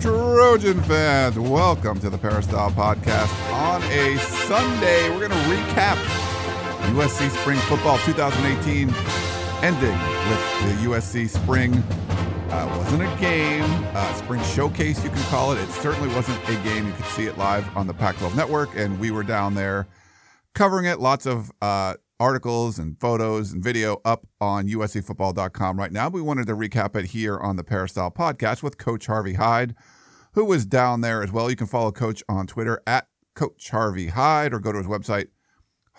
Trojan fans. Welcome to the Peristyle Podcast. On a Sunday, we're going to recap USC Spring Football 2018, ending with the USC Spring. Uh, wasn't a game, uh, spring showcase, you can call it. It certainly wasn't a game. You could see it live on the Pac 12 network, and we were down there covering it. Lots of uh, articles and photos and video up on uscfootball.com right now. We wanted to recap it here on the Peristyle podcast with Coach Harvey Hyde, who was down there as well. You can follow Coach on Twitter at Coach Harvey Hyde or go to his website,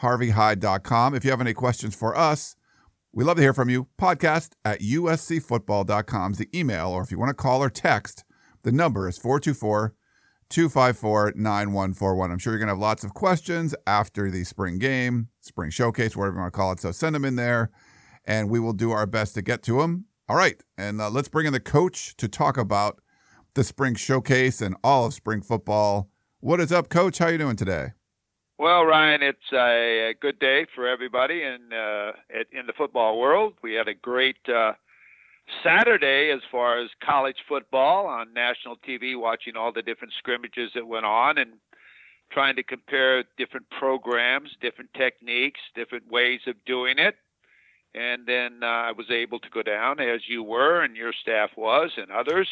harveyhyde.com. If you have any questions for us, we love to hear from you. Podcast at uscfootball.com is the email, or if you want to call or text, the number is 424 254 9141. I'm sure you're going to have lots of questions after the spring game, spring showcase, whatever you want to call it. So send them in there and we will do our best to get to them. All right. And uh, let's bring in the coach to talk about the spring showcase and all of spring football. What is up, coach? How you doing today? Well, Ryan, it's a, good day for everybody in uh, in the football world. We had a great uh, Saturday as far as college football on national TV, watching all the different scrimmages that went on and trying to compare different programs, different techniques, different ways of doing it. And then uh, I was able to go down, as you were and your staff was, and others,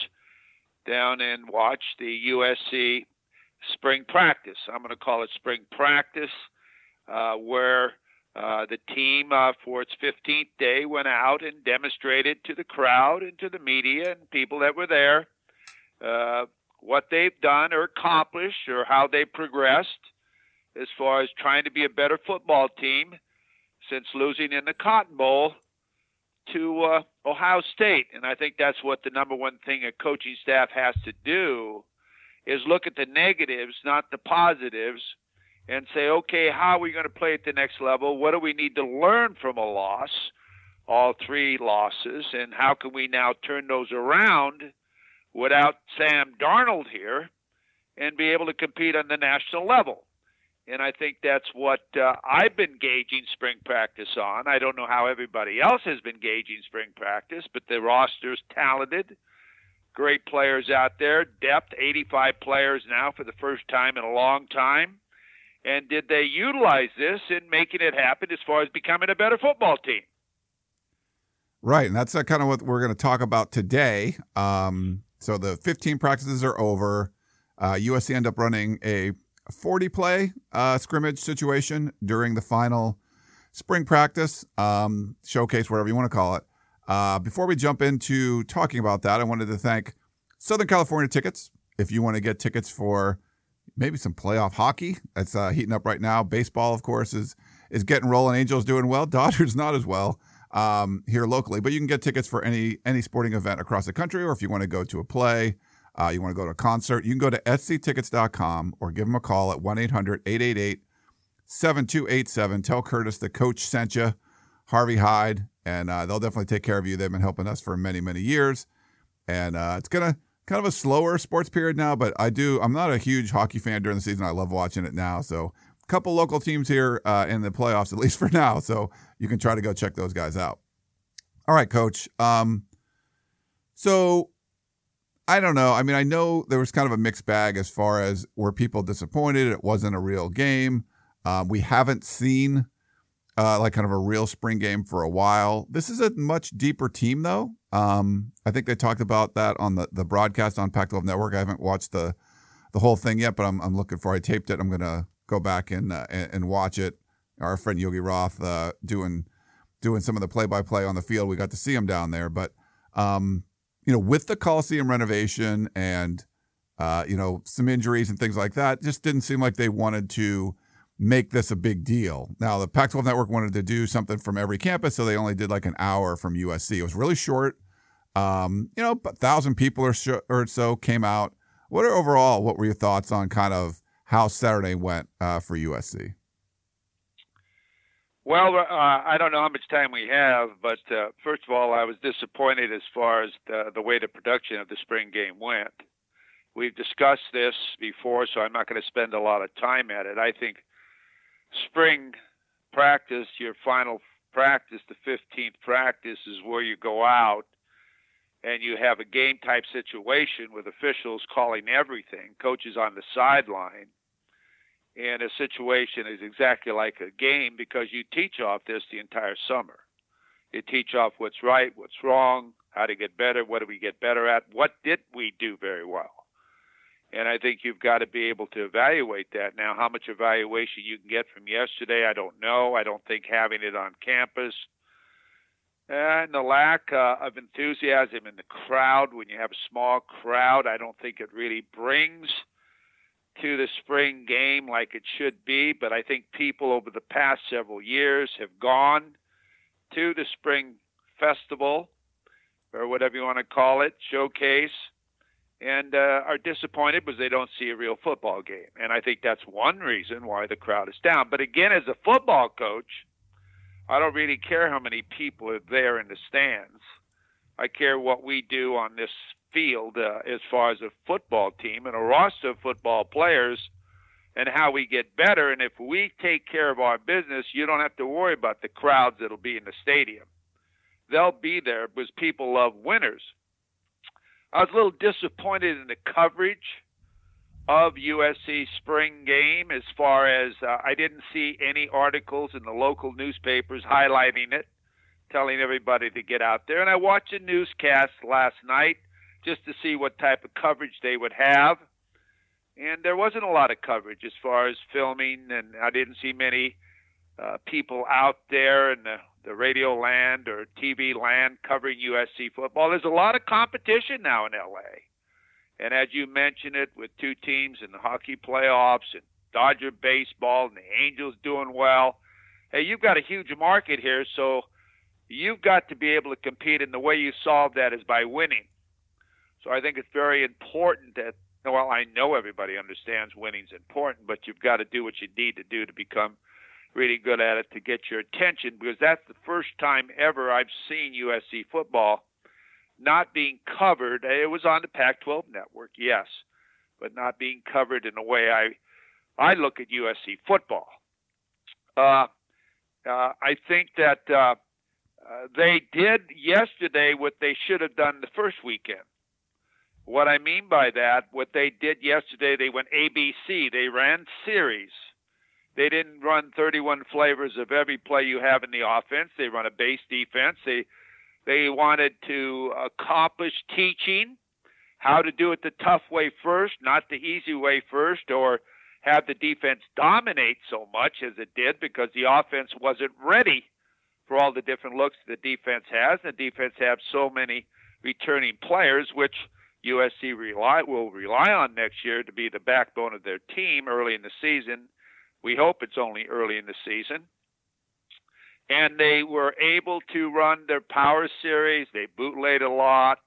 down and watch the USC spring practice. I'm going to call it spring practice, uh, where uh, the team, uh, for its 15th day, went out and demonstrated to the crowd and to the media and people that were there uh, what they've done or accomplished or how they progressed as far as trying to be a better football team since losing in the Cotton Bowl to uh, Ohio State. And I think that's what the number one thing a coaching staff has to do is look at the negatives, not the positives and say, okay, how are we going to play at the next level? What do we need to learn from a loss, all three losses, and how can we now turn those around without Sam Darnold here and be able to compete on the national level? And I think that's what uh, I've been gauging spring practice on. I don't know how everybody else has been gauging spring practice, but the roster's talented. Great players out there, depth, 85 players now for the first time in a long time and did they utilize this in making it happen as far as becoming a better football team? Right, and that's uh, kind of what we're going to talk about today. Um, so the 15 practices are over. Uh, USC end up running a 40 play uh, scrimmage situation during the final spring practice um, showcase, whatever you want to call it. Uh, before we jump into talking about that, I wanted to thank Southern California Tickets. If you want to get tickets for maybe some playoff hockey that's uh, heating up right now. Baseball, of course, is is getting rolling. Angels doing well. Dodgers not as well um, here locally, but you can get tickets for any any sporting event across the country, or if you want to go to a play, uh, you want to go to a concert, you can go to sctickets.com or give them a call at 1 800 888 7287. Tell Curtis the coach sent you, Harvey Hyde, and uh, they'll definitely take care of you. They've been helping us for many, many years. And uh, it's going to kind of a slower sports period now, but I do. I'm not a huge hockey fan during the season. I love watching it now. So couple local teams here uh, in the playoffs, at least for now. So you can try to go check those guys out. All right, coach. Um, so I don't know. I mean, I know there was kind of a mixed bag as far as were people disappointed. It wasn't a real game. Um, we haven't seen uh, like kind of a real spring game for a while. This is a much deeper team, though. Um, I think they talked about that on the, the broadcast on Pac-12 Network. I haven't watched the the whole thing yet, but I'm, I'm looking for. I taped it. I'm gonna go back and uh, and, watch it. Our friend Yogi Roth uh, doing doing some of the play by play on the field. We got to see him down there, but um, you know, with the Coliseum renovation and uh, you know some injuries and things like that, just didn't seem like they wanted to make this a big deal. Now, the Pac 12 network wanted to do something from every campus, so they only did like an hour from USC. It was really short. Um, you know, a thousand people or, or so came out, What are overall? What were your thoughts on kind of how Saturday went uh, for USC? Well, uh, I don't know how much time we have, but uh, first of all, I was disappointed as far as the, the way the production of the spring game went. We've discussed this before, so I'm not going to spend a lot of time at it. I think spring practice, your final practice, the 15th practice, is where you go out and you have a game type situation with officials calling everything, coaches on the sideline. And a situation is exactly like a game because you teach off this the entire summer. You teach off what's right, what's wrong, how to get better, what do we get better at, what did we do very well. And I think you've got to be able to evaluate that. Now, how much evaluation you can get from yesterday, I don't know. I don't think having it on campus and the lack uh, of enthusiasm in the crowd when you have a small crowd, I don't think it really brings to the spring game like it should be. But I think people over the past several years have gone to the spring festival or whatever you want to call it, showcase, and uh, are disappointed because they don't see a real football game. And I think that's one reason why the crowd is down. But again, as a football coach, I don't really care how many people are there in the stands. I care what we do on this field uh, as far as a football team and a roster of football players and how we get better. And if we take care of our business, you don't have to worry about the crowds that'll be in the stadium. They'll be there because people love winners. I was a little disappointed in the coverage of USC spring game as far as uh, I didn't see any articles in the local newspapers highlighting it, telling everybody to get out there. And I watched a newscast last night just to see what type of coverage they would have. And there wasn't a lot of coverage as far as filming, and I didn't see many uh, people out there in the, the radio land or TV land covering USC football. There's a lot of competition now in LA and as you mentioned it, with two teams in the hockey playoffs and Dodger baseball and the Angels doing well, hey, you've got a huge market here, so you've got to be able to compete. And the way you solve that is by winning. So I think it's very important that, well, I know everybody understands winning's important, but you've got to do what you need to do to become really good at it to get your attention because that's the first time ever I've seen USC football not being covered. It was on the Pac-12 network, yes, but not being covered in a way I I look at USC football. Uh, uh, I think that uh, uh, they did yesterday what they should have done the first weekend. What I mean by that, what they did yesterday, they went ABC. They ran series. They didn't run 31 flavors of every play you have in the offense. They run a base defense. They they wanted to accomplish teaching how to do it the tough way first, not the easy way first, or have the defense dominate so much as it did because the offense wasn't ready for all the different looks the defense has. The defense has so many returning players, which USC rely, will rely on next year to be the backbone of their team early in the season. We hope it's only early in the season and they were able to run their power series. They bootlaid a lot.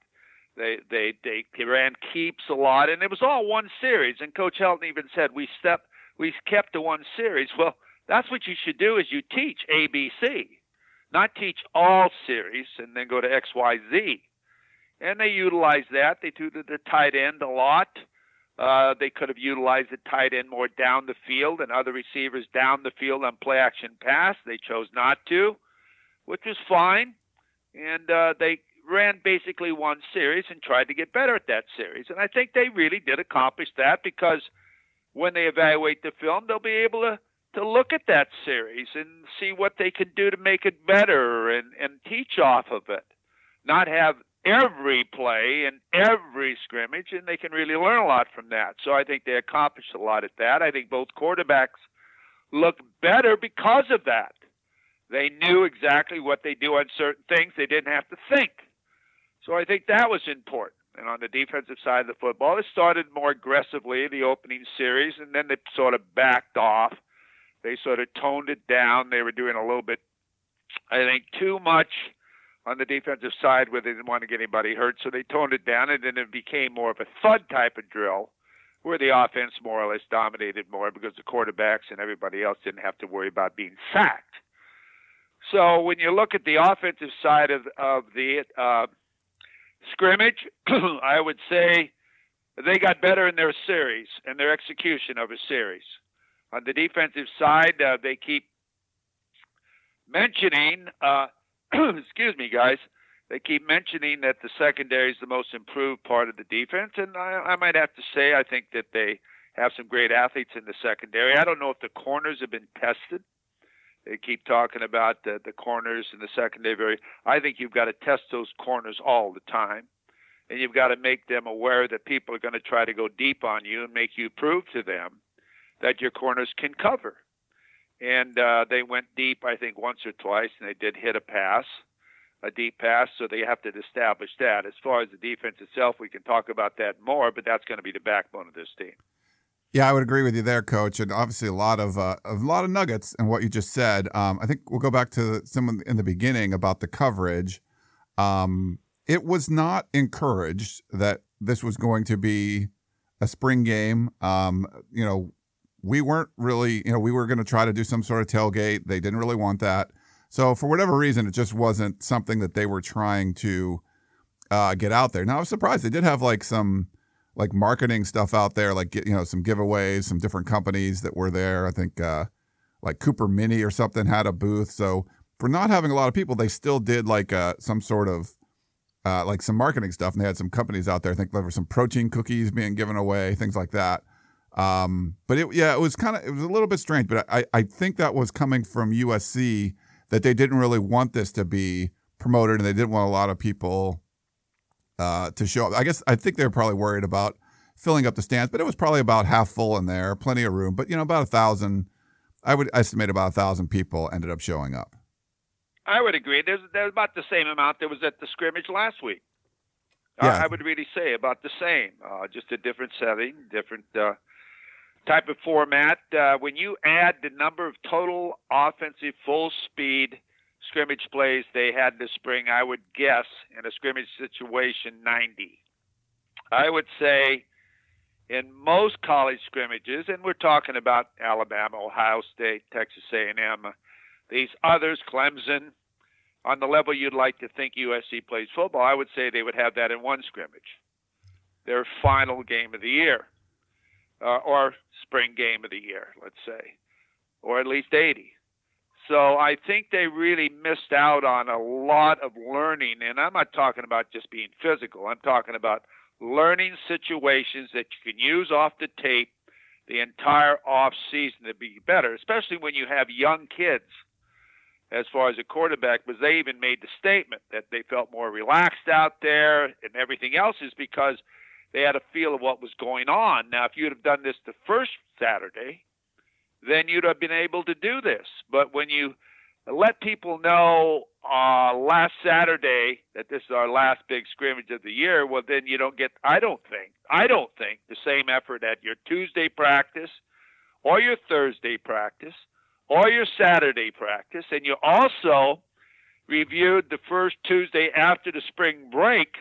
They they they ran keeps a lot, and it was all one series. And Coach Helton even said we step we kept to one series. Well, that's what you should do is you teach ABC, not teach all series and then go to X Y Z. And they utilized that. They threw the, the tight end a lot. Uh, they could have utilized the tight end more down the field and other receivers down the field on play action pass. They chose not to, which was fine. And uh, they ran basically one series and tried to get better at that series. And I think they really did accomplish that because when they evaluate the film, they'll be able to, to look at that series and see what they can do to make it better and, and teach off of it. Not have every play and every scrimmage, and they can really learn a lot from that. So I think they accomplished a lot at that. I think both quarterbacks looked better because of that. They knew exactly what they do on certain things. They didn't have to think. So I think that was important. And on the defensive side of the football, it started more aggressively the opening series, and then they sort of backed off. They sort of toned it down. They were doing a little bit, I think, too much on the defensive side where they didn't want to get anybody hurt, so they toned it down, and then it became more of a thud type of drill where the offense more or less dominated more because the quarterbacks and everybody else didn't have to worry about being sacked. So when you look at the offensive side of, of the uh, scrimmage, I would say they got better in their series and their execution of a series. On the defensive side, uh, they keep mentioning, uh, excuse me, guys, they keep mentioning that the secondary is the most improved part of the defense, and I, I might have to say I think that they have some great athletes in the secondary. I don't know if the corners have been tested. They keep talking about the, the corners in the secondary. I think you've got to test those corners all the time, and you've got to make them aware that people are going to try to go deep on you and make you prove to them that your corners can cover. And uh, they went deep, I think, once or twice, and they did hit a pass a deep pass, so they have to establish that. As far as the defense itself, we can talk about that more, but that's going to be the backbone of this team. Yeah, I would agree with you there, Coach, and obviously a lot of uh, a lot of nuggets in what you just said. Um, I think we'll go back to someone in the beginning about the coverage. Um, it was not encouraged that this was going to be a spring game. Um, you know, we weren't really, you know, we were going to try to do some sort of tailgate. They didn't really want that. So for whatever reason, it just wasn't something that they were trying to uh, get out there. Now I was surprised they did have like some like marketing stuff out there, like you know some giveaways, some different companies that were there. I think uh, like Cooper Mini or something had a booth. So for not having a lot of people, they still did like uh, some sort of uh, like some marketing stuff, and they had some companies out there. I think there were some protein cookies being given away, things like that. Um, but it, yeah, it was kind of it was a little bit strange, but I I think that was coming from USC that they didn't really want this to be promoted and they didn't want a lot of people uh, to show up. I guess I think they were probably worried about filling up the stands, but it was probably about half full in there, plenty of room. But you know, about a thousand, I would estimate about a thousand people ended up showing up. I would agree. There's there's about the same amount that was at the scrimmage last week. Yeah. I, I would really say about the same, uh, just a different setting, different uh, type of format. Uh, when you add the number of total offensive full speed scrimmage plays they had this spring, I would guess in a scrimmage situation 90. I would say in most college scrimmages, and we're talking about Alabama, Ohio State, Texas A&M, these others, Clemson, on the level you'd like to think USC plays football, I would say they would have that in one scrimmage, their final game of the year uh, or spring game of the year, let's say, or at least 80. So I think they really missed out on a lot of learning. And I'm not talking about just being physical, I'm talking about learning situations that you can use off the tape the entire off season to be better, especially when you have young kids as far as a quarterback, because they even made the statement that they felt more relaxed out there and everything else is because – they had a feel of what was going on. Now, if you'd have done this the first Saturday, then you'd have been able to do this. But when you let people know uh, last Saturday that this is our last big scrimmage of the year, well, then you don't get. I don't think. I don't think the same effort at your Tuesday practice, or your Thursday practice, or your Saturday practice, and you also reviewed the first Tuesday after the spring break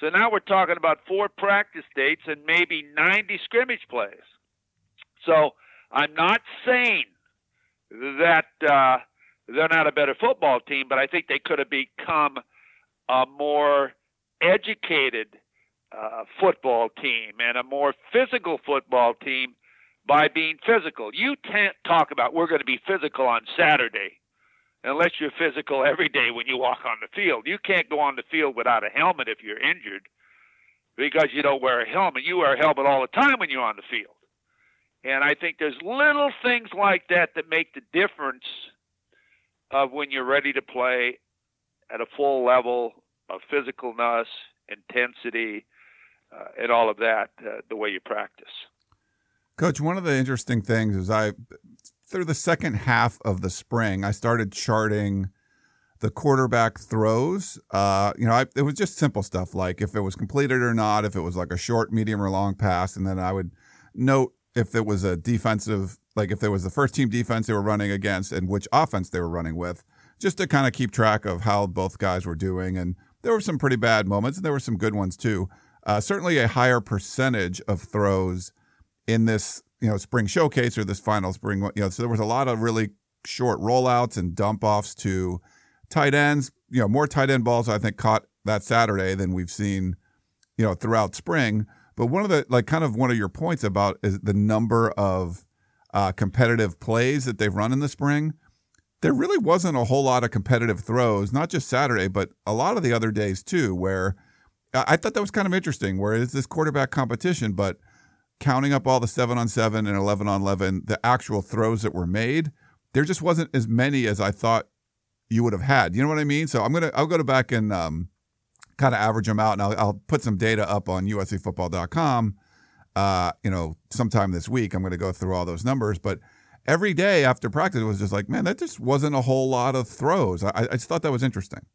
so now we're talking about four practice dates and maybe 90 scrimmage plays. So I'm not saying that uh, they're not a better football team, but I think they could have become a more educated uh, football team and a more physical football team by being physical. You can't talk about we're going to be physical on Saturday unless you're physical every day when you walk on the field. You can't go on the field without a helmet if you're injured because you don't wear a helmet. You wear a helmet all the time when you're on the field. And I think there's little things like that that make the difference of when you're ready to play at a full level of physicalness, intensity, uh, and all of that, uh, the way you practice. Coach, one of the interesting things is I through the second half of the spring, I started charting the quarterback throws. Uh, you know, I, it was just simple stuff like if it was completed or not, if it was like a short, medium, or long pass, and then I would note if it was a defensive, like if there was the first team defense they were running against and which offense they were running with. just to kind of keep track of how both guys were doing. And there were some pretty bad moments, and there were some good ones too. Uh, certainly, a higher percentage of throws in this you know spring showcase or this final spring. You know, so there was a lot of really short rollouts and dump offs to tight ends. You know, more tight end balls I think caught that Saturday than we've seen you know throughout spring. But one of the like kind of one of your points about is the number of uh, competitive plays that they've run in the spring. There really wasn't a whole lot of competitive throws, not just Saturday, but a lot of the other days too, where I thought that was kind of interesting. Where it's this quarterback competition, but counting up all the seven on seven and eleven on eleven, the actual throws that were made, there just wasn't as many as I thought you would have had. You know what I mean? So I'm gonna I'll go to back and um, kind of average them out, and I'll, I'll put some data up on USCFootball.com. Uh, you know, sometime this week, I'm going to go through all those numbers. But every day after practice, it was just like, man, that just wasn't a whole lot of throws. I, I just thought that was interesting.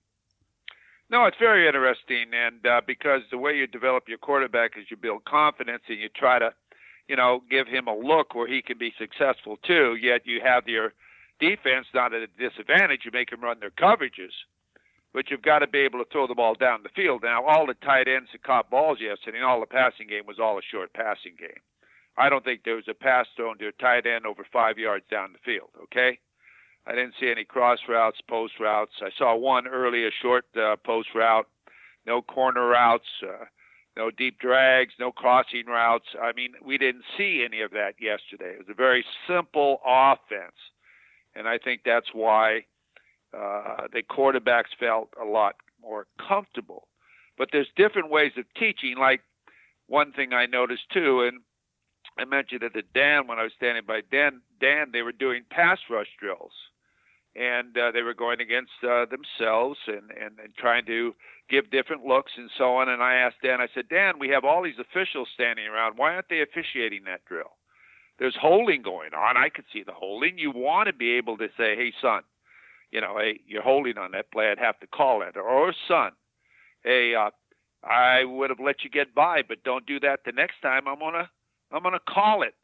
No, it's very interesting, and uh, because the way you develop your quarterback is you build confidence and you try to, you know, give him a look where he can be successful too. Yet you have your defense not at a disadvantage. You make them run their coverages but you've got to be able to throw the ball down the field. Now, all the tight ends that caught balls yesterday, and all the passing game was all a short passing game. I don't think there was a pass thrown to a tight end over five yards down the field. Okay, I didn't see any cross routes, post routes. I saw one early, a short uh, post route. No corner routes, uh, no deep drags, no crossing routes. I mean, we didn't see any of that yesterday. It was a very simple offense, and I think that's why uh, the quarterbacks felt a lot more comfortable. But there's different ways of teaching. Like one thing I noticed too, and I mentioned it to Dan when I was standing by Dan. Dan, they were doing pass rush drills, and uh, they were going against uh, themselves and, and and trying to give different looks and so on. And I asked Dan, I said, Dan, we have all these officials standing around. Why aren't they officiating that drill? There's holding going on. I could see the holding. You want to be able to say, hey, son, you know, hey, you're holding on that play, I'd have to call it. Or son, hey, uh, I would have let you get by, but don't do that the next time. I'm gonna, I'm gonna call it.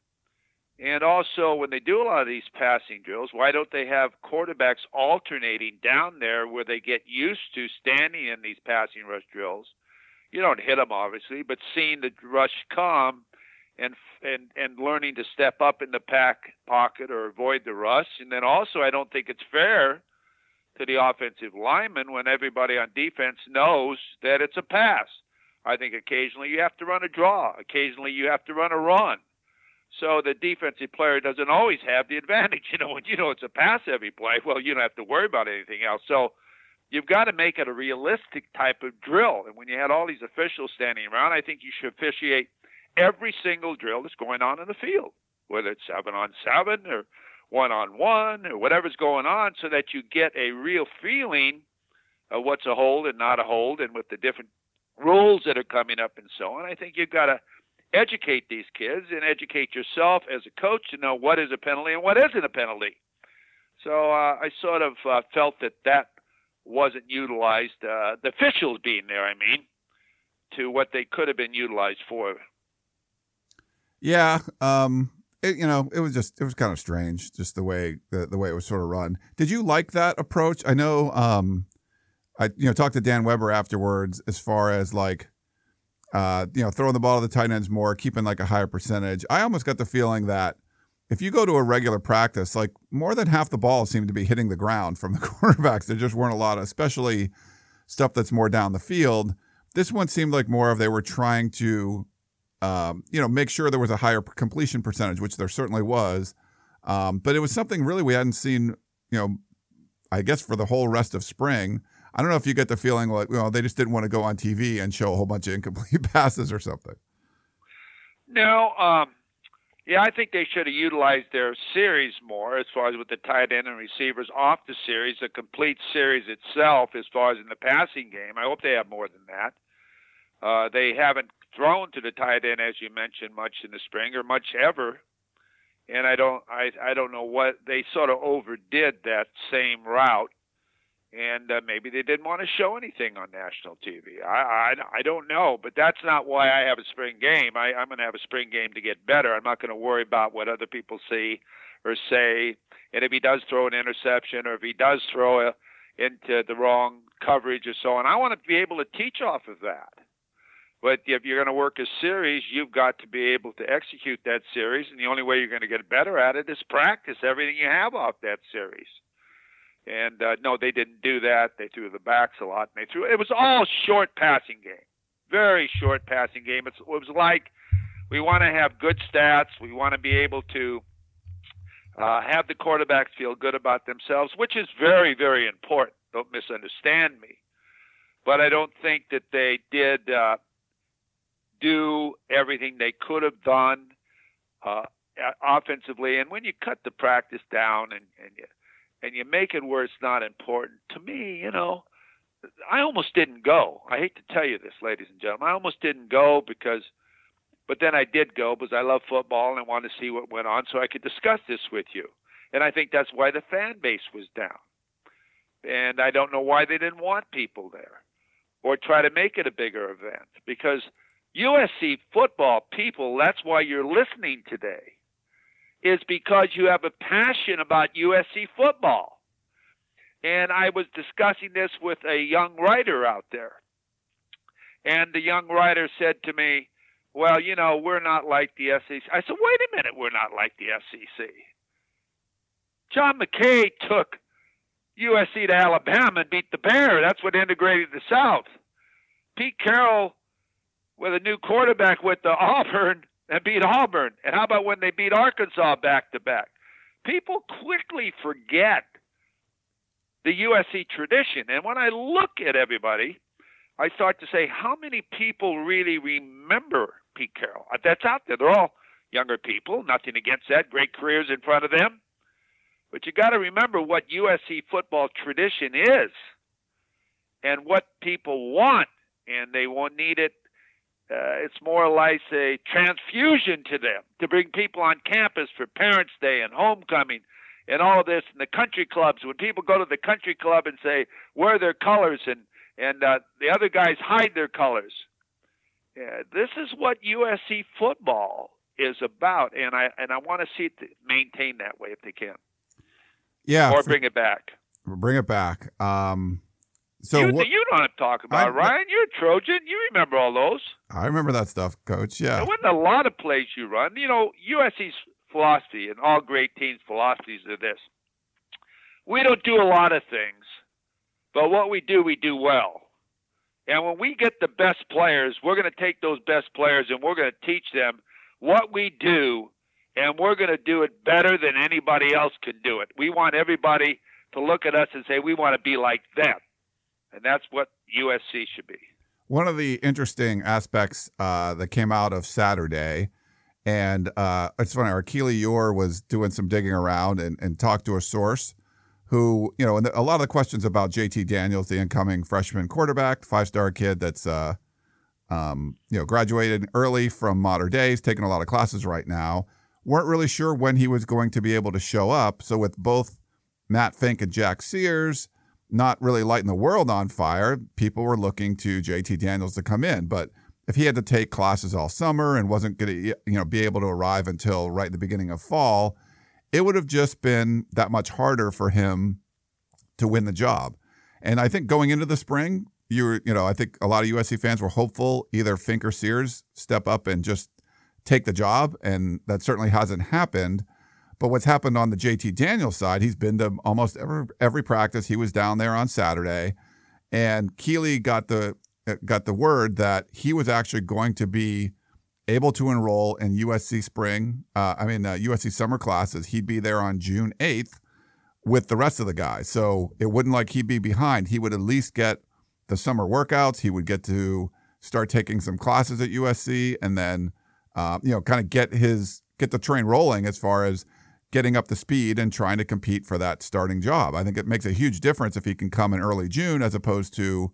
And also, when they do a lot of these passing drills, why don't they have quarterbacks alternating down there where they get used to standing in these passing rush drills? You don't hit them, obviously, but seeing the rush come and and and learning to step up in the pack pocket or avoid the rush. And then also, I don't think it's fair to the offensive lineman when everybody on defense knows that it's a pass. I think occasionally you have to run a draw, occasionally you have to run a run. So the defensive player doesn't always have the advantage. You know, when you know it's a pass every play, well, you don't have to worry about anything else. So you've got to make it a realistic type of drill. And when you had all these officials standing around, I think you should officiate every single drill that's going on in the field, whether it's seven on seven or one on one or whatever's going on so that you get a real feeling of what's a hold and not a hold and with the different rules that are coming up and so on. I think you've got to educate these kids and educate yourself as a coach to know what is a penalty and what isn't a penalty. So uh, I sort of uh, felt that that wasn't utilized, uh, the officials being there, I mean, to what they could have been utilized for. Yeah, um, it, you know, it was just it was kind of strange, just the way the, the way it was sort of run. Did you like that approach? I know, um, I you know talked to Dan Weber afterwards as far as like, uh, you know, throwing the ball to the tight ends more, keeping like a higher percentage. I almost got the feeling that if you go to a regular practice, like more than half the balls seem to be hitting the ground from the quarterbacks. There just weren't a lot of, especially stuff that's more down the field. This one seemed like more of they were trying to um, you know, make sure there was a higher completion percentage, which there certainly was. Um, but it was something really we hadn't seen, you know, I guess for the whole rest of spring. I don't know if you get the feeling like, well, they just didn't want to go on TV and show a whole bunch of incomplete passes or something. No, um, yeah, I think they should have utilized their series more as far as with the tight end and receivers off the series, the complete series itself, as far as in the passing game. I hope they have more than that. Uh, they haven't thrown to the tight end, as you mentioned, much in the spring or much ever. And I don't, I, I don't know what they sort of overdid that same route, and uh, maybe they didn't want to show anything on national TV. I, I, I don't know, but that's not why I have a spring game. I, I'm going to have a spring game to get better. I'm not going to worry about what other people see or say. And if he does throw an interception, or if he does throw a into the wrong coverage or so on. I want to be able to teach off of that. But if you're going to work a series, you've got to be able to execute that series, and the only way you're going to get better at it is practice everything you have off that series. And uh, no, they didn't do that. They threw the backs a lot. They threw it was all short passing game, very short passing game. It's, it was like we want to have good stats. We want to be able to uh, have the quarterbacks feel good about themselves, which is very, very important. Don't misunderstand me. But I don't think that they did uh, do everything they could have done uh, offensively. And when you cut the practice down and, and you and you make it where it's not important, to me, you know, I almost didn't go. I hate to tell you this, ladies and gentlemen. I almost didn't go because – but then I did go because I love football and I wanted to see what went on so I could discuss this with you. And I think that's why the fan base was down. And I don't know why they didn't want people there or try to make it a bigger event because USC football people, that's why you're listening today, is because you have a passion about USC football. And I was discussing this with a young writer out there. And the young writer said to me, well, you know, we're not like the SEC. I said, wait a minute, we're not like the SEC. John McKay took USC to Alabama and beat the Bear. That's what integrated the South. Pete Carroll, with a new quarterback, with the Auburn and beat Auburn. And how about when they beat Arkansas back to back? People quickly forget the USC tradition. And when I look at everybody, I start to say, how many people really remember Pete Carroll. Uh, that's out there. They're all younger people. Nothing against that. Great careers in front of them. But you got to remember what USC football tradition is and what people want, and they won't need it. Uh, it's more like a transfusion to them to bring people on campus for Parents' Day and homecoming and all this and the country clubs. When people go to the country club and say wear their colors and and uh, the other guys hide their colors, yeah, this is what USC football is about, and I and I want to see it maintained that way if they can. Yeah, or bring it back. Bring it back. Um, so you, what, you know what I'm talking about, I, Ryan. You're a Trojan. You remember all those. I remember that stuff, Coach. Yeah, there wasn't a lot of plays you run. You know, USC's philosophy and all great teams' philosophies are this: we don't do a lot of things, but what we do, we do well. And when we get the best players, we're going to take those best players and we're going to teach them what we do, and we're going to do it better than anybody else can do it. We want everybody to look at us and say, we want to be like them. And that's what USC should be. One of the interesting aspects uh, that came out of Saturday, and uh, it's funny, Arkeli Yor was doing some digging around and, and talked to a source who, you know, and a lot of the questions about JT Daniels, the incoming freshman quarterback, five star kid that's, uh, um, you know, graduated early from Mater Deis, taking a lot of classes right now, weren't really sure when he was going to be able to show up. So with both Matt Fink and Jack Sears not really lighting the world on fire, people were looking to JT Daniels to come in. But if he had to take classes all summer and wasn't going to, you know, be able to arrive until right in the beginning of fall, it would have just been that much harder for him to win the job. And I think going into the spring, you were, you know, I think a lot of USC fans were hopeful either Fink or Sears step up and just take the job, and that certainly hasn't happened. But what's happened on the JT Daniels side, he's been to almost every every practice. He was down there on Saturday, and Keeley got the got the word that he was actually going to be able to enroll in USC spring, uh, I mean, uh, USC summer classes. He'd be there on June 8th with the rest of the guys. So it wouldn't like he'd be behind. He would at least get the summer workouts. He would get to start taking some classes at USC and then, uh, you know, kind of get his, get the train rolling as far as getting up to speed and trying to compete for that starting job. I think it makes a huge difference if he can come in early June as opposed to,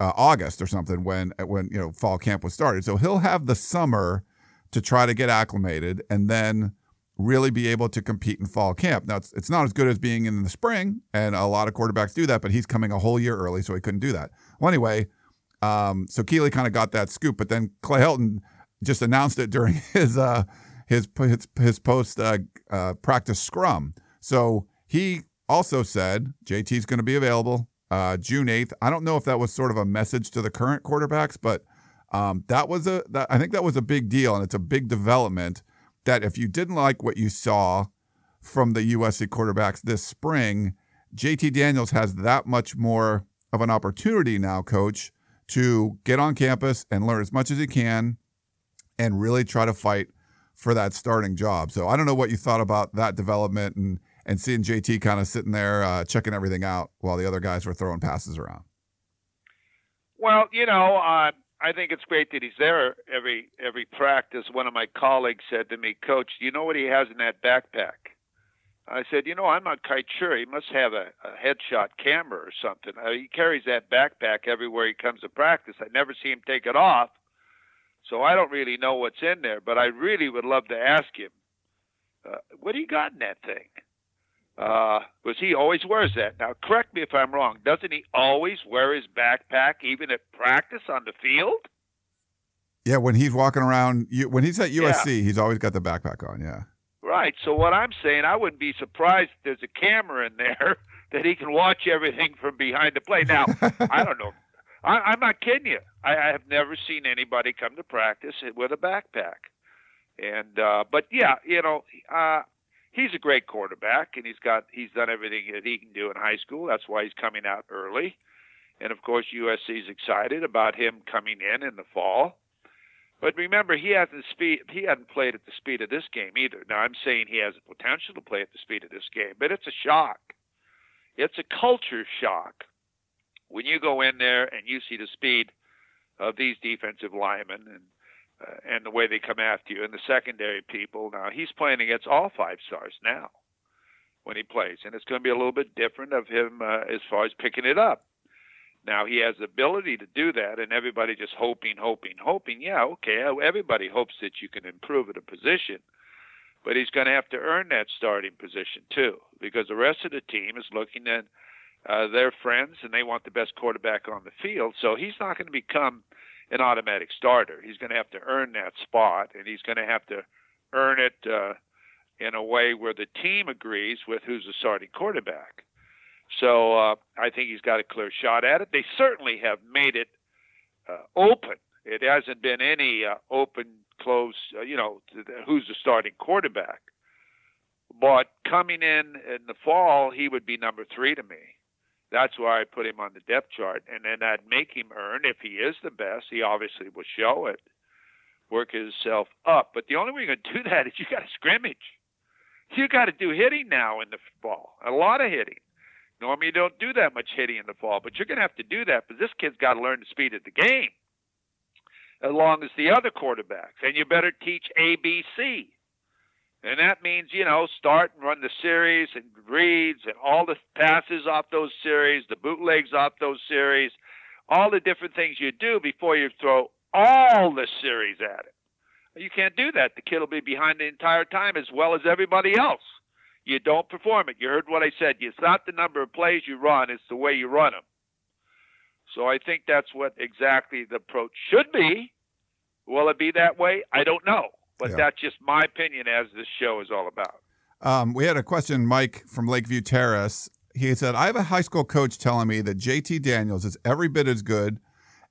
uh, August or something when when you know fall camp was started. So he'll have the summer to try to get acclimated and then really be able to compete in fall camp. Now it's it's not as good as being in the spring, and a lot of quarterbacks do that, but he's coming a whole year early, so he couldn't do that. Well, anyway, um, so Keeley kind of got that scoop, but then Clay Helton just announced it during his uh, his his, his post uh, uh, practice scrum. So he also said JT's going to be available uh, June 8th. I don't know if that was sort of a message to the current quarterbacks, but um, that was a that, I think that was a big deal, and it's a big development. That if you didn't like what you saw from the USC quarterbacks this spring, JT Daniels has that much more of an opportunity now, coach, to get on campus and learn as much as he can and really try to fight for that starting job. So I don't know what you thought about that development and and seeing JT kind of sitting there uh, checking everything out while the other guys were throwing passes around. Well, you know, uh, I think it's great that he's there every every practice. One of my colleagues said to me, "Coach, do you know what he has in that backpack?" I said, "You know, I'm not quite sure. He must have a, a headshot camera or something. Uh, he carries that backpack everywhere he comes to practice. I never see him take it off." So I don't really know what's in there, but I really would love to ask him, uh, what do you got in that thing? Uh, was he always wears that? Now, correct me if I'm wrong. Doesn't he always wear his backpack even at practice on the field? Yeah, when he's walking around, when he's at USC, yeah. he's always got the backpack on. Yeah. Right. So what I'm saying, I wouldn't be surprised if there's a camera in there that he can watch everything from behind the plate. Now, I don't know. I, am not kidding you. I, have never seen anybody come to practice with a backpack. And uh, but yeah, you know, uh, he's a great quarterback, and he's got he's done everything that he can do in high school. That's why he's coming out early. And of course, USC is excited about him coming in in the fall. But remember, he hasn't speed. He hasn't played at the speed of this game either. Now, I'm saying he has the potential to play at the speed of this game, but it's a shock. It's a culture shock when you go in there and you see the speed of these defensive linemen and uh, and the way they come after you and the secondary people. Now he's playing against all five stars now when he plays, and it's going to be a little bit different of him uh, as far as picking it up. Now he has the ability to do that, and everybody just hoping, hoping, hoping. Yeah, okay, everybody hopes that you can improve at a position, but he's going to have to earn that starting position too, because the rest of the team is looking at uh, they're friends and they want the best quarterback on the field. So he's not going to become an automatic starter. He's going to have to earn that spot, and he's going to have to earn it uh, in a way where the team agrees with who's the starting quarterback. So uh, I think he's got a clear shot at it. They certainly have made it uh, open. It hasn't been any uh, open, close, uh, you know, the, who's the starting quarterback. But coming in in the fall, he would be number three to me. That's why I put him on the depth chart. And then I'd make him earn, if he is the best, he obviously will show it, work himself up. But the only way you're going to do that is you got to scrimmage. You got to do hitting now in the fall, a lot of hitting. Normally you don't do that much hitting in the fall, but you're going to have to do that because this kid's got to learn the speed of the game, along as the other quarterbacks. And you better teach ABC. And that means, you know, start and run the series and reads and all the passes off those series, the bootlegs off those series, all the different things you do before you throw all the series at it. You can't do that. The kid will be behind the entire time as well as everybody else. You don't perform it. You heard what I said. It's not the number of plays you run, it's the way you run them. So I think that's what exactly the approach should be. Will it be that way? I don't know. But yeah. that's just my opinion, as this show is all about. Um, we had a question, Mike from Lakeview Terrace. He said, I have a high school coach telling me that JT Daniels is every bit as good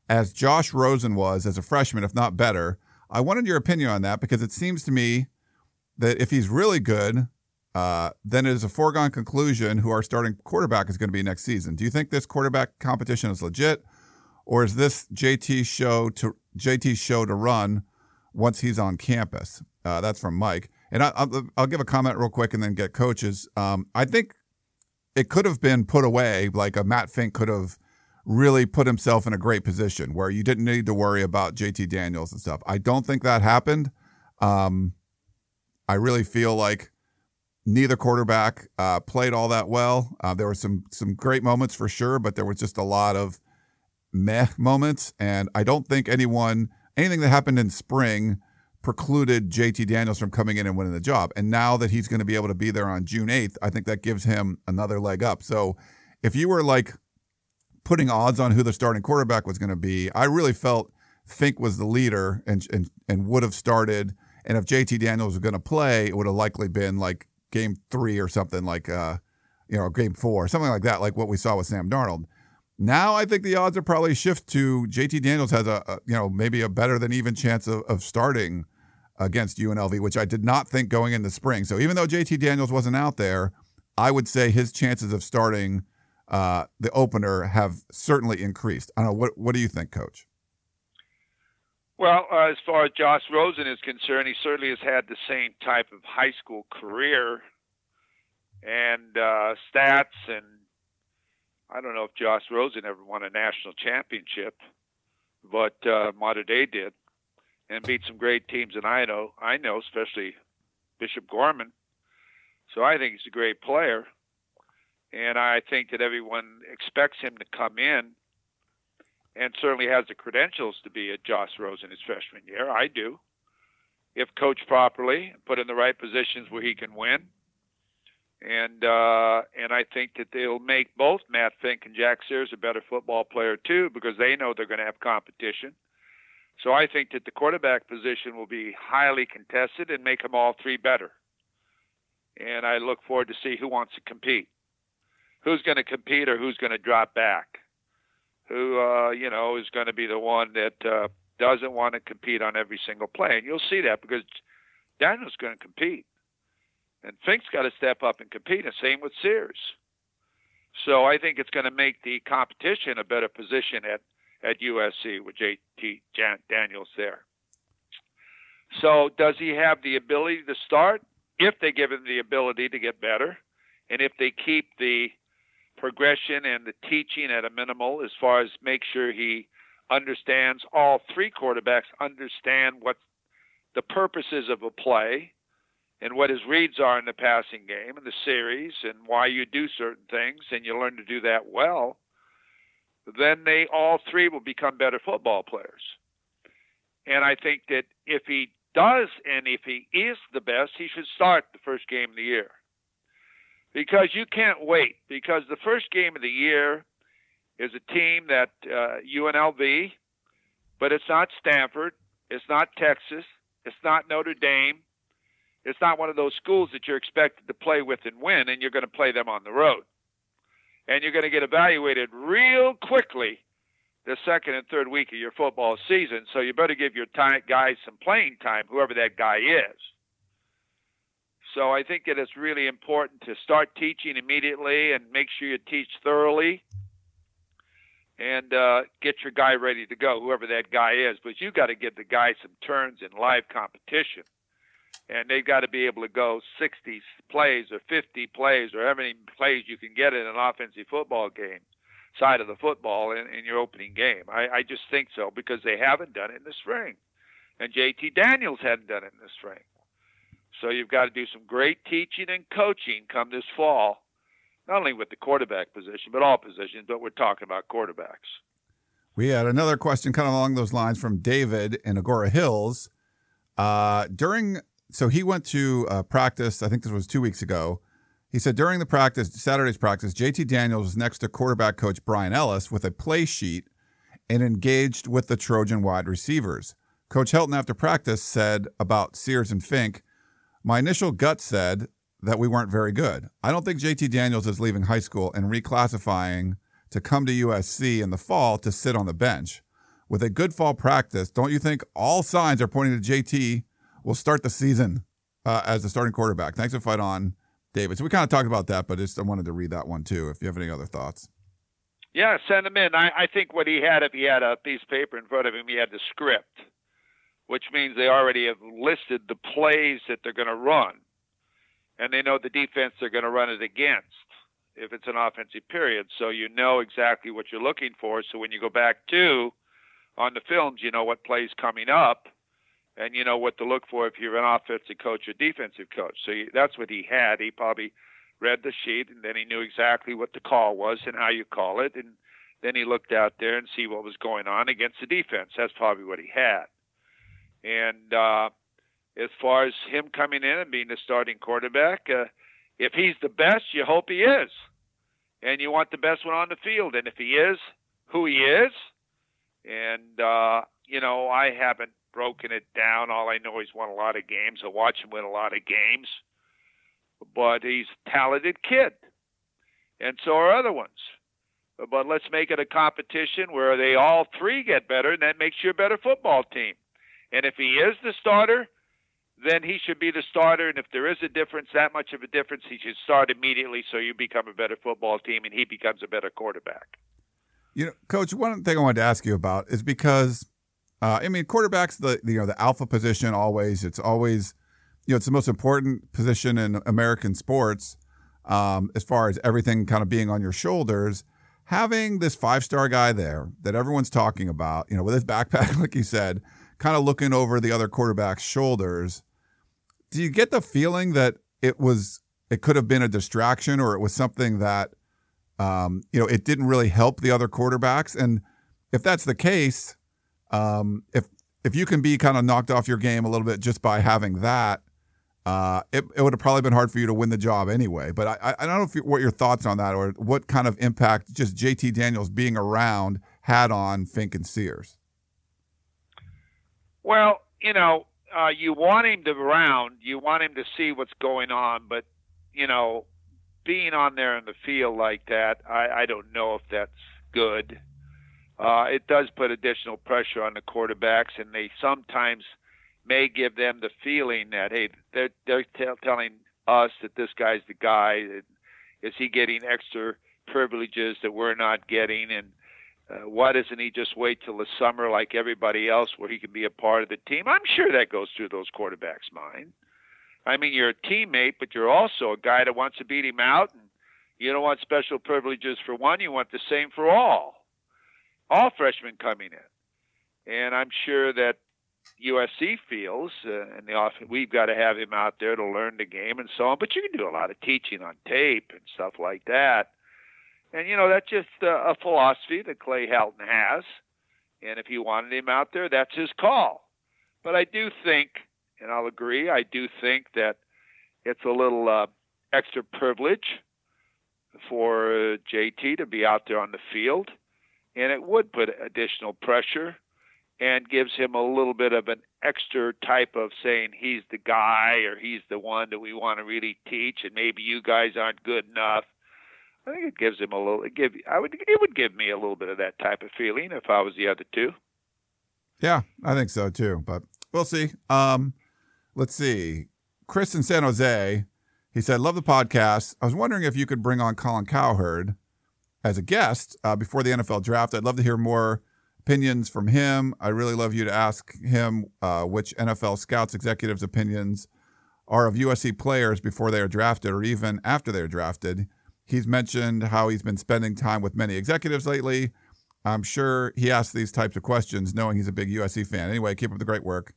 as Josh Rosen was as a freshman, if not better. I wanted your opinion on that because it seems to me that if he's really good, uh, then it is a foregone conclusion who our starting quarterback is going to be next season. Do you think this quarterback competition is legit, or is this JT show to JT show to run once he's on campus. Uh, that's from Mike. And I, will I'll give a comment real quick and then get coaches. Um, I think it could have been put away, like a Matt Fink could have really put himself in a great position where you didn't need to worry about JT Daniels and stuff. I don't think that happened. Um, I really feel like neither quarterback uh, played all that well. Uh, there were some some great moments for sure, but there was just a lot of meh moments, and I don't think anyone anything that happened in spring precluded JT Daniels from coming in and winning the job. And now that he's going to be able to be there on June 8th, I think that gives him another leg up. So if you were like putting odds on who the starting quarterback was going to be, I really felt Fink was the leader and, and, and would have started. And if JT Daniels was going to play, it would have likely been like game three or something like, uh, you know, game four, something like that, like what we saw with Sam Darnold. Now I think the odds are probably shift to JT Daniels has a, a you know maybe a better than even chance of, of starting against UNLV, which I did not think going into spring. So even though JT Daniels wasn't out there, I would say his chances of starting uh, the opener have certainly increased. I don't know. What, what do you think, Coach? Well, uh, as far as Josh Rosen is concerned, he certainly has had the same type of high school career and uh, stats. And I don't know if Josh Rosen ever won a national championship, but uh, Mater Dei and beat some great teams. And I know, I know, especially Bishop Gorman. So I think he's a great player, and I think that everyone expects him to come in, and certainly has the credentials to be a Josh Rosen in his freshman year. I do, if coached properly, put in the right positions where he can win. And uh, and I think that they'll make both Matt Fink and Jack Sears a better football player too, because they know they're going to have competition so I think that the quarterback position will be highly contested and make them all three better. And I look forward to see who wants to compete. Who's going to compete or who's going to drop back? Who, uh, you know, is going to be the one that uh, doesn't want to compete on every single play? And you'll see that because Daniel's going to compete. And Fink's got to step up and compete, and same with Sears. So I think it's going to make the competition a better position at – at USC with JT Daniels there. So, does he have the ability to start? If they give him the ability to get better, and if they keep the progression and the teaching at a minimal, as far as make sure he understands all three quarterbacks understand what the purposes of a play and what his reads are in the passing game and the series and why you do certain things, and you learn to do that well then they all three will become better football players. And I think that if he does and if he is the best, he should start the first game of the year. Because you can't wait, because the first game of the year is a team that uh, UNLV, but it's not Stanford, it's not Texas, it's not Notre Dame, it's not one of those schools that you're expected to play with and win, and you're going to play them on the road and you're going to get evaluated real quickly the second and third week of your football season. So you better give your time, guys some playing time, whoever that guy is. So I think that it's really important to start teaching immediately and make sure you teach thoroughly and uh, get your guy ready to go, whoever that guy is. But you got to give the guy some turns in live competition and they've got to be able to go 60 plays or 50 plays or how many plays you can get in an offensive football game side of the football in, in your opening game. I, I just think so because they haven't done it in the spring, and JT Daniels hadn't done it in the spring. So you've got to do some great teaching and coaching come this fall, not only with the quarterback position but all positions. But we're talking about quarterbacks. We had another question kind of along those lines from David in Agoura Hills. Uh, during so he went to uh, practice. I think this was two weeks ago. He said during the practice, Saturday's practice, JT Daniels was next to quarterback coach Bryan Ellis with a play sheet and engaged with the Trojan wide receivers. Coach Helton, after practice, said about Sears and Fink, My initial gut said that we weren't very good. I don't think JT Daniels is leaving high school and reclassifying to come to USC in the fall to sit on the bench. With a good fall practice, don't you think all signs are pointing to JT will start the season uh, as the starting quarterback. Thanks for fight on, David. So we kind of talked about that, but just I wanted to read that one too. If you have any other thoughts. Yeah, send them in. I, I think what he had, if he had a piece of paper in front of him, he had the script, which means they already have listed the plays that they're going to run, and they know the defense they're going to run it against if it's an offensive period. So you know exactly what you're looking for. So when you go back to on the films, you know what plays coming up and you know what to look for if you're an offensive coach or defensive coach. So that's what he had. He probably read the sheet and then he knew exactly what the call was and how you call it, and then he looked out there and see what was going on against the defense. That's probably what he had. And uh, as far as him coming in and being the starting quarterback, uh, if he's the best, you hope he is, and you want the best one on the field. And if he is who he is, and uh, you know, I haven't broken it down. All I know he's won a lot of games. I watch him win a lot of games. But he's a talented kid. and so are other ones. But let's make it a competition where they all three get better, and that makes you a better football team. And if he is the starter, then he should be the starter. And if there is a difference, that much of a difference, he should start immediately so you become a better football team and he becomes a better quarterback. You know, Coach, one thing I wanted to ask you about is because, uh, I mean, quarterbacks the you know the alpha position always. It's always, you know, it's the most important position in American sports um, as far as everything kind of being on your shoulders. Having this five star guy there that everyone's talking about, you know, with his backpack, like you said, kind of looking over the other quarterback's shoulders do you get the feeling that it was it could have been a distraction or it was something that um, you know it didn't really help the other quarterbacks and if that's the case um, if if you can be kind of knocked off your game a little bit just by having that uh, it, it would have probably been hard for you to win the job anyway. But I, I don't know if you, what your thoughts on that or what kind of impact just JT Daniels being around had on Fink and Sears. Well, you know, uh, you want him to round, you want him to see what's going on, but you know, being on there in the field like that, I, I don't know if that's good. Uh, it does put additional pressure on the quarterbacks, and they sometimes may give them the feeling that hey, they're they're t- telling us that this guy's the guy. Is he getting extra privileges that we're not getting? And uh, why doesn't he just wait till the summer like everybody else where he can be a part of the team? I'm sure that goes through those quarterbacks' mind. I mean, you're a teammate, but you're also a guy that wants to beat him out, and you don't want special privileges for one. You want the same for all, all freshmen coming in. And I'm sure that USC feels, uh, and the off, we've got to have him out there to learn the game and so on. But you can do a lot of teaching on tape and stuff like that. And, you know, that's just a, a philosophy that Clay Helton has. And if he wanted him out there, that's his call. But I do think, and I'll agree, I do think that it's a little uh, extra privilege for uh, JT to be out there on the field. And it would put additional pressure and gives him a little bit of an extra type of saying he's the guy or he's the one that we want to really teach and maybe you guys aren't good enough I think it gives him a little. It give I would it would give me a little bit of that type of feeling if I was the other two. Yeah, I think so too. But we'll see. Um, let's see. Chris in San Jose, he said, "Love the podcast. I was wondering if you could bring on Colin Cowherd as a guest uh, before the NFL draft. I'd love to hear more opinions from him. I really love you to ask him uh, which NFL scouts executives' opinions are of USC players before they are drafted or even after they are drafted." He's mentioned how he's been spending time with many executives lately. I'm sure he asks these types of questions knowing he's a big USC fan. Anyway, keep up the great work.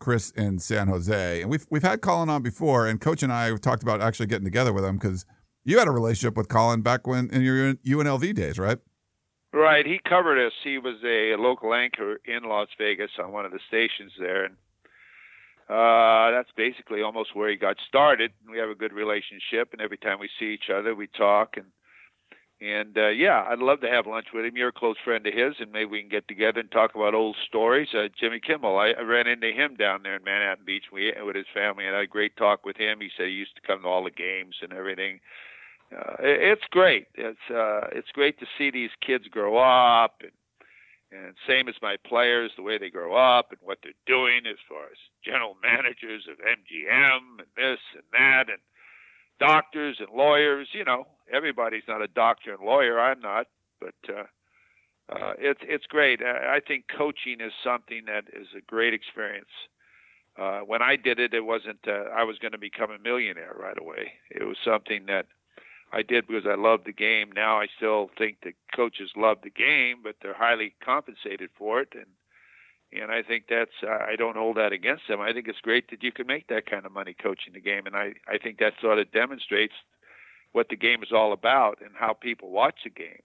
Chris in San Jose. And we've we've had Colin on before, and Coach and I have talked about actually getting together with him because you had a relationship with Colin back when in your UNLV days, right? Right. He covered us. He was a local anchor in Las Vegas on one of the stations there, and uh, that's basically almost where he got started. We have a good relationship, and every time we see each other, we talk. And and uh, yeah, I'd love to have lunch with him. You're a close friend of his, and maybe we can get together and talk about old stories. Uh, Jimmy Kimmel, I, I ran into him down there in Manhattan Beach we, with his family, and I had a great talk with him. He said he used to come to all the games and everything. Uh, it, it's great. It's uh, it's great to see these kids grow up and and same as my players, the way they grow up and what they're doing as far as general managers of MGM and this and that and doctors and lawyers. You know, everybody's not a doctor and lawyer. I'm not, but uh, uh, it's it's great. I, I think coaching is something that is a great experience. Uh, when I did it, it wasn't uh, I was going to become a millionaire right away. It was something that I did because I loved the game. Now I still think the coaches love the game, but they're highly compensated for it, and and I think that's I don't hold that against them. I think it's great that you can make that kind of money coaching the game, and I I think that sort of demonstrates what the game is all about and how people watch the game,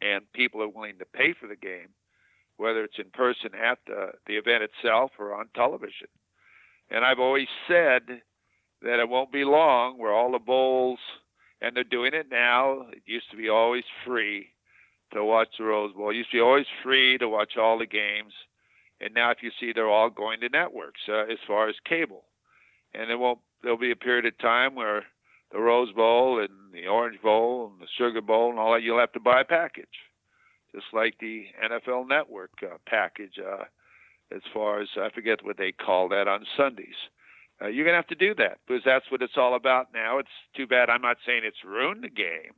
and people are willing to pay for the game, whether it's in person at the the event itself or on television. And I've always said that it won't be long where all the bowls and they're doing it now. It used to be always free to watch the Rose Bowl. It used to be always free to watch all the games, and now if you see, they're all going to networks uh, as far as cable. And there won't there'll be a period of time where the Rose Bowl and the Orange Bowl and the Sugar Bowl and all that, you'll have to buy a package, just like the NFL Network uh, package. Uh, as far as I forget what they call that on Sundays. Uh, you're going to have to do that because that's what it's all about now. It's too bad. I'm not saying it's ruined the game,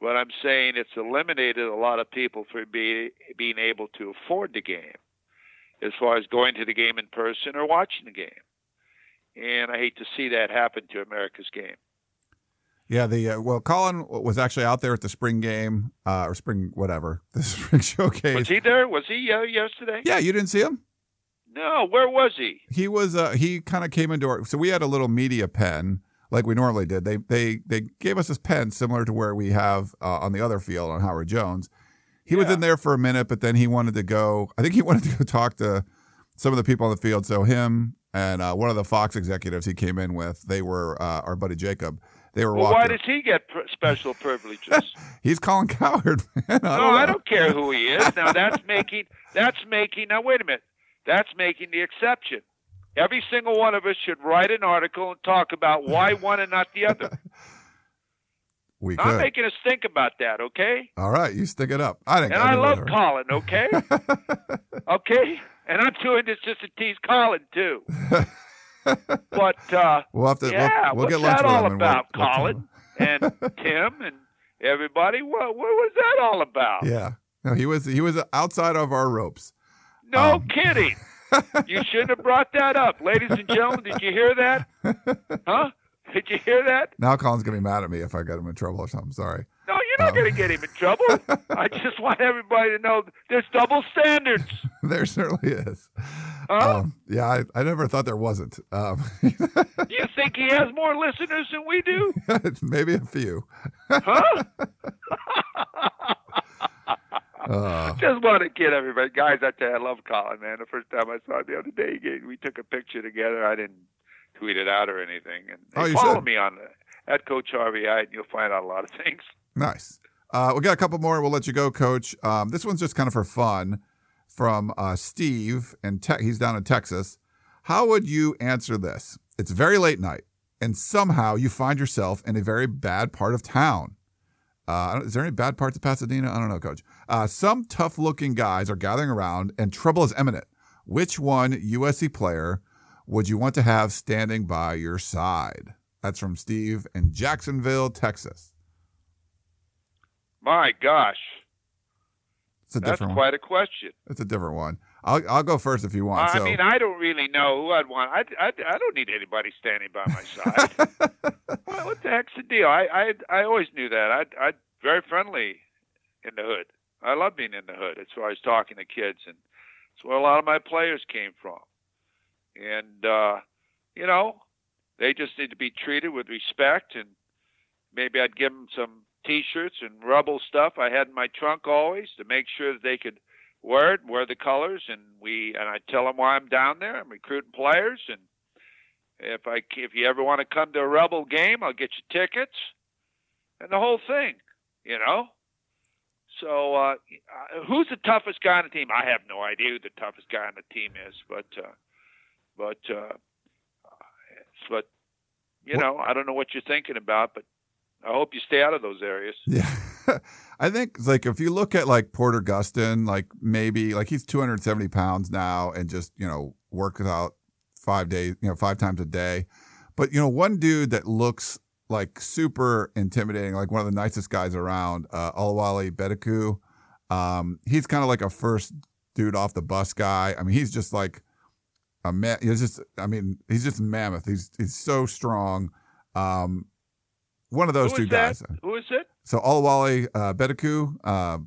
but I'm saying it's eliminated a lot of people from be, being able to afford the game as far as going to the game in person or watching the game. And I hate to see that happen to America's game. Yeah, the uh, well, Colin was actually out there at the spring game uh, or spring whatever the spring showcase. Was he there? Was he uh, yesterday? Yeah, you didn't see him. No, where was he? He was. Uh, he kind of came into our. So we had a little media pen like we normally did. They they they gave us this pen similar to where we have uh, on the other field on Howard Jones. He yeah. was in there for a minute, but then he wanted to go. I think he wanted to go talk to some of the people on the field. So him and uh, one of the Fox executives he came in with, they were uh, our buddy Jacob they were well, walking. Why does he get pr- special privileges? He's Colin Cowherd. man. I no, I don't care who he is. Now that's making that's making. Now wait a minute. That's making the exception. Every single one of us should write an article and talk about why one and not the other. We I'm making us think about that, okay? All right, you stick it up. I think. And I love Colin, okay? okay, and I'm doing this just to tease Colin too. but uh, we'll have to. Yeah, we'll, we'll what's that all about, we'll, Colin and Tim and everybody? What, what was that all about? Yeah, no, he was he was outside of our ropes. No um, kidding. you shouldn't have brought that up, ladies and gentlemen. Did you hear that? Huh? Did you hear that? Now Colin's gonna be mad at me if I get him in trouble or something. Sorry. No, you're not um, going to get him in trouble. I just want everybody to know there's double standards. there certainly is. Huh? Um, yeah, I, I never thought there wasn't. Um, you think he has more listeners than we do? Maybe a few. huh? Uh, just want to get everybody, guys. I tell you, I love Colin, man. The first time I saw him the other day, we took a picture together. I didn't tweet it out or anything. And oh, you follow should. me on at Coach Harvey and you'll find out a lot of things. Nice. Uh, we got a couple more. We'll let you go, Coach. Um, this one's just kind of for fun from uh, Steve, and te- he's down in Texas. How would you answer this? It's very late night, and somehow you find yourself in a very bad part of town. Uh, is there any bad parts of Pasadena? I don't know, Coach. Uh, some tough looking guys are gathering around, and trouble is imminent. Which one USC player would you want to have standing by your side? That's from Steve in Jacksonville, Texas. My gosh. That's different quite a question. It's a different one. I'll I'll go first if you want. I so. mean, I don't really know who I'd want. I, I, I don't need anybody standing by my side. well, what the heck's the deal? I I, I always knew that. I I very friendly in the hood. I love being in the hood as I was talking to kids, and it's where a lot of my players came from. And uh, you know, they just need to be treated with respect, and maybe I'd give them some T-shirts and Rebel stuff I had in my trunk always to make sure that they could it, wear the colors, and we and I tell them why I'm down there. I'm recruiting players, and if I if you ever want to come to a Rebel game, I'll get you tickets, and the whole thing, you know. So uh, who's the toughest guy on the team? I have no idea who the toughest guy on the team is, but uh, but uh, but you know I don't know what you're thinking about, but I hope you stay out of those areas. Yeah. I think like if you look at like Porter Gustin, like maybe like he's 270 pounds now and just, you know, works out five days, you know, five times a day. But, you know, one dude that looks like super intimidating, like one of the nicest guys around, uh, Oluwole Betiku. Um, he's kind of like a first dude off the bus guy. I mean, he's just like a man. He's just, I mean, he's just mammoth. He's, he's so strong. Um, one of those Who two guys. Who is it? So Oluwole uh, Betiku. Uh,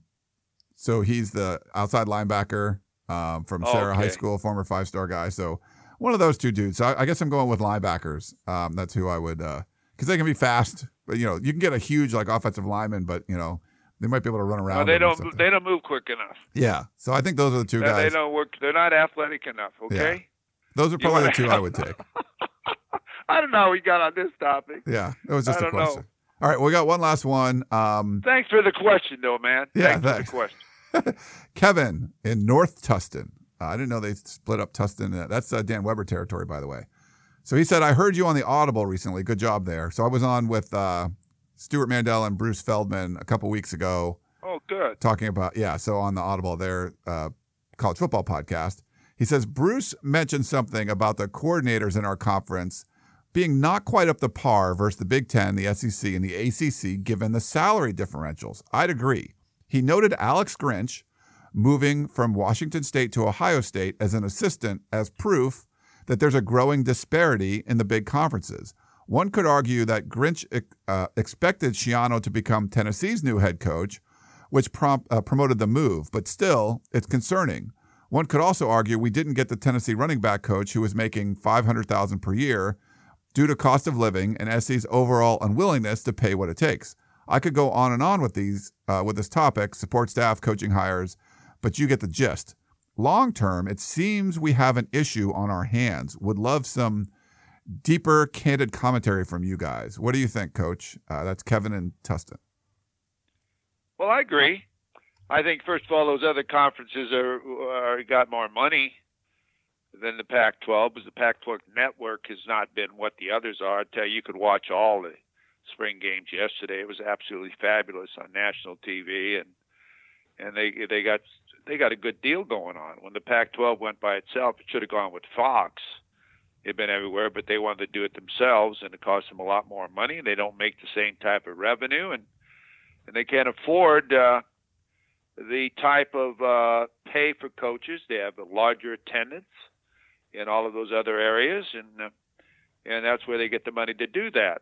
so he's the outside linebacker um, from Oh, Serra High. School, former five star guy. So one of those two dudes. So I, I guess I'm going with linebackers. Um, that's who I would, because they can be fast. But you know, you can get a huge like offensive lineman, but you know, they might be able to run around. No, they don't. They don't move quick enough. yeah. So I think those are the two They- guys. They don't work. They're not athletic enough. Okay. Those are probably the two I would take. I don't know how we got on this topic. Yeah, it was just a don't know. All right, we got one last one. Um, Thanks for the question, though, man. Yeah, Thanks for the question. Kevin in North Tustin. Uh, I didn't know they split up Tustin. Uh, that's uh, Dan Weber territory, by the way. So he said, I heard you on the Audible recently. Good job there. So I was on with uh, Stewart Mandel and Bruce Feldman a couple weeks ago. Oh, good. Talking about, yeah, so on the Audible, their uh, college football podcast. He says, Bruce mentioned something about the coordinators in our conference being not quite up to par versus the Big Ten, the SEC, and the ACC, given the salary differentials. I'd agree. He noted Alex Grinch moving from Washington State to Ohio State as an assistant as proof that there's a growing disparity in the big conferences. One could argue that Grinch uh, expected Schiano to become Tennessee's new head coach, which prompt, uh, promoted the move, but still, it's concerning. One could also argue we didn't get the Tennessee running back coach who was making 500,000 per year due to cost of living and SC's overall unwillingness to pay what it takes. I could go on and on with these uh, with this topic, support staff, coaching hires, but you get the gist long term, it seems we have an issue on our hands. Would love some deeper, candid commentary from you guys. What do you think, Coach? Uh, that's Kevin and Tustin. Well, I agree. I think first of all, those other conferences are, are got more money than the Pac-12, because the Pac-12 network has not been what the others are. I tell you, you could watch all the spring games yesterday. It was absolutely fabulous on national TV, and and they they got they got a good deal going on. When the Pac-12 went by itself, it should have gone with Fox. It'd been everywhere, but they wanted to do it themselves, and it cost them a lot more money. They don't make the same type of revenue, and and they can't afford uh, the type of uh, pay for coaches. They have a larger attendance in all of those other areas, and uh, and that's where they get the money to do that.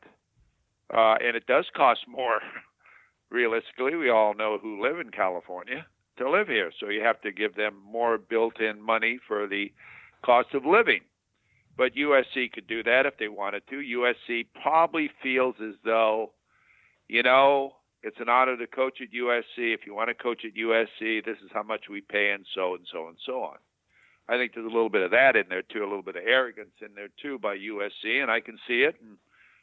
Uh, and it does cost more. Realistically, we all know who live in California to live here. So you have to give them more built in money for the cost of living. But USC could do that if they wanted to. USC probably feels as though, you know, it's an honor to coach at USC. If you want to coach at USC, this is how much we pay, and so and so and so on. I think there's a little bit of that in there too, a little bit of arrogance in there too by USC, and I can see it, and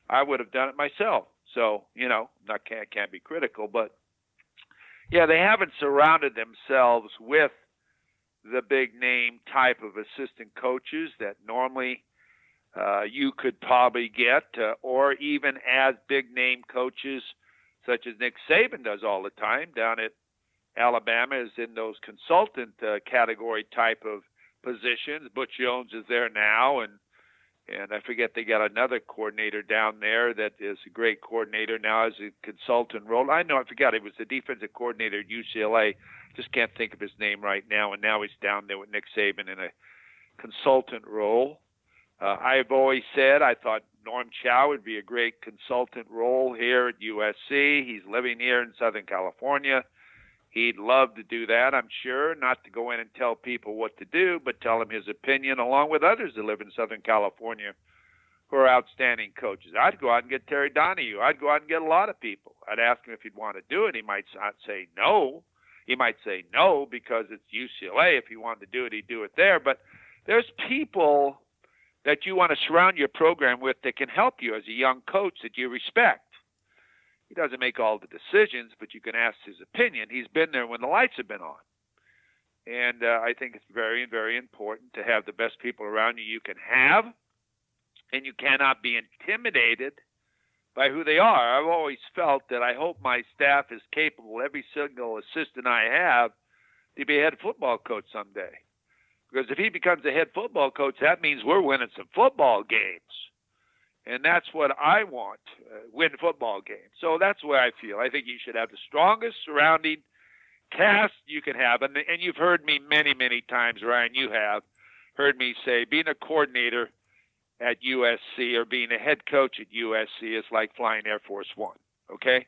I would have done it myself. So you know, not can't can't be critical, but yeah, they haven't surrounded themselves with the big name type of assistant coaches that normally uh, you could probably get, uh, or even as big name coaches such as Nick Saban does all the time down at Alabama is in those consultant uh, category type of positions. Butch Jones is there now, and and I forget they got another coordinator down there that is a great coordinator now as a consultant role. I know I forgot it was the defensive coordinator at UCLA. Just can't think of his name right now, and now he's down there with Nick Saban in a consultant role. Uh, I've always said I thought Norm Chow would be a great consultant role here at USC. He's living here in Southern California. He'd love to do that, I'm sure, not to go in and tell people what to do, but tell them his opinion along with others that live in Southern California who are outstanding coaches. I'd go out and get Terry Donahue. I'd go out and get a lot of people. I'd ask him if he'd want to do it. He might not uh, say no. He might say no because it's UCLA. If he wanted to do it, he'd do it there. But there's people that you want to surround your program with that can help you as a young coach that you respect. He doesn't make all the decisions, but you can ask his opinion. He's been there when the lights have been on. And uh, I think it's very, very important to have the best people around you you can have, and you cannot be intimidated by who they are. I've always felt that I hope my staff is capable, every single assistant I have, to be a head football coach someday. Because if he becomes a head football coach, that means we're winning some football games and that's what I want uh, win football games. So that's way I feel. I think you should have the strongest surrounding cast you can have, and and you've heard me many many times, Ryan. You have heard me say being a coordinator at USC or being a head coach at USC is like flying Air Force One. Okay.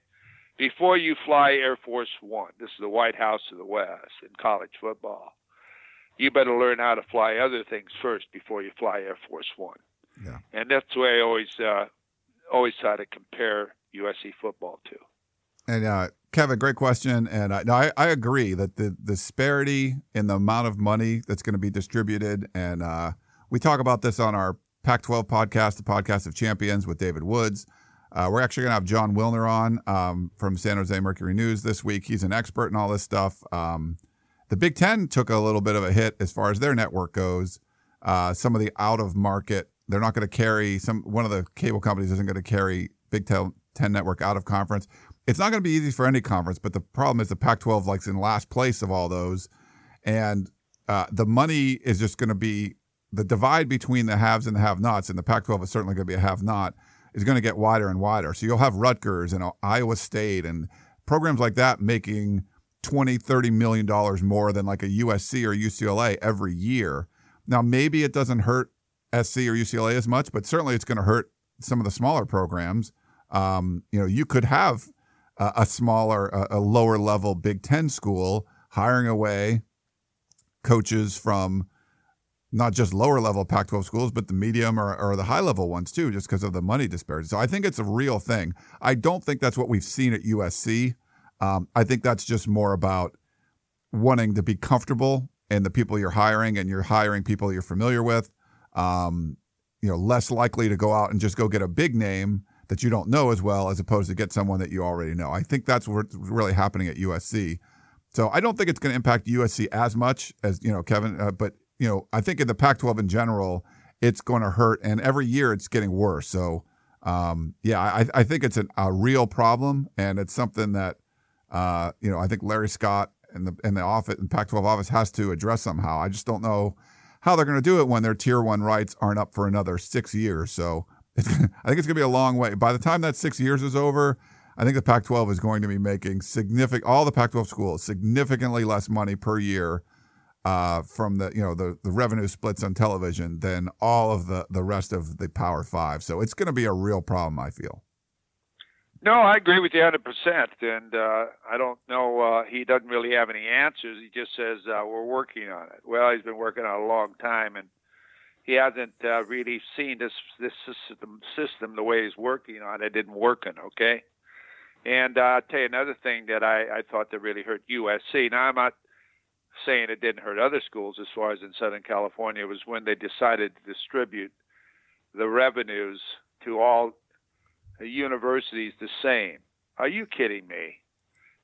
Before you fly Air Force One, this is the White House of the West in college football. You better learn how to fly other things first before you fly Air Force One. Yeah. And that's the way I always uh, always try to compare USC football to. And uh, Kevin, great question. And uh, no, I, I agree that the, disparity in the amount of money that's going to be distributed, and uh, we talk about this on our Pac-12 podcast, the podcast of champions with David Woods. Uh, we're actually going to have Jon Wilner on um, from San Jose Mercury News this week. He's an expert in all this stuff. Um, the Big Ten took a little bit of a hit as far as their network goes. Uh, some of the out of market they're not going to carry some one of the cable companies isn't going to carry Big Ten, network out of conference. It's not going to be easy for any conference, but the problem is the Pac-12 likes in last place of all those, and uh, the money is just going to be the divide between the haves and the have-nots, and the Pac-12 is certainly going to be a have-not, is going to get wider and wider. So you'll have Rutgers and Iowa State and programs like that making 20, 30 million dollars more than like a USC or UCLA every year. Now, maybe it doesn't hurt SC or UCLA as much, but certainly it's going to hurt some of the smaller programs. Um, you know, you could have a, a smaller, a, a lower level Big Ten school hiring away coaches from not just lower level Pac 12 schools, but the medium or, or the high level ones too, just because of the money disparity. So I think it's a real thing. I don't think that's what we've seen at USC. Um, I think that's just more about wanting to be comfortable in the people you're hiring and you're hiring people you're familiar with. Um, you know, less likely to go out and just go get a big name that you don't know as well as opposed to get someone that you already know. I think that's what's really happening at USC. So I don't think it's going to impact USC as much as, you know, Kevin, uh, but you know, I think in the Pac-12 in general, it's going to hurt, and every year it's getting worse. So, um, yeah, I, I think it's an, a real problem, and it's something that, uh, you know, I think Larry Scott and the and the office and Pac-12 office has to address somehow. I just don't know how they're going to do it when their tier one rights aren't up for another six years. So, I think it's going to be a long way. By the time that six years is over, I think the Pac-12 is going to be making significant all the Pac-12 schools significantly less money per year uh, from the you know the, the revenue splits on television than all of the the rest of the Power Five. So it's going to be a real problem, I feel. No, I agree with you 100%. And uh, I don't know, uh, he doesn't really have any answers. He just says, uh, we're working on it. Well, he's been working on it a long time, and he hasn't uh, really seen this, this system, system the way he's working on it didn't working, okay? And uh, I'll tell you another thing that I, I thought that really hurt USC. Now, I'm not saying it didn't hurt other schools as far as in Southern California was when they decided to distribute the revenues to all universities the same. Are you kidding me?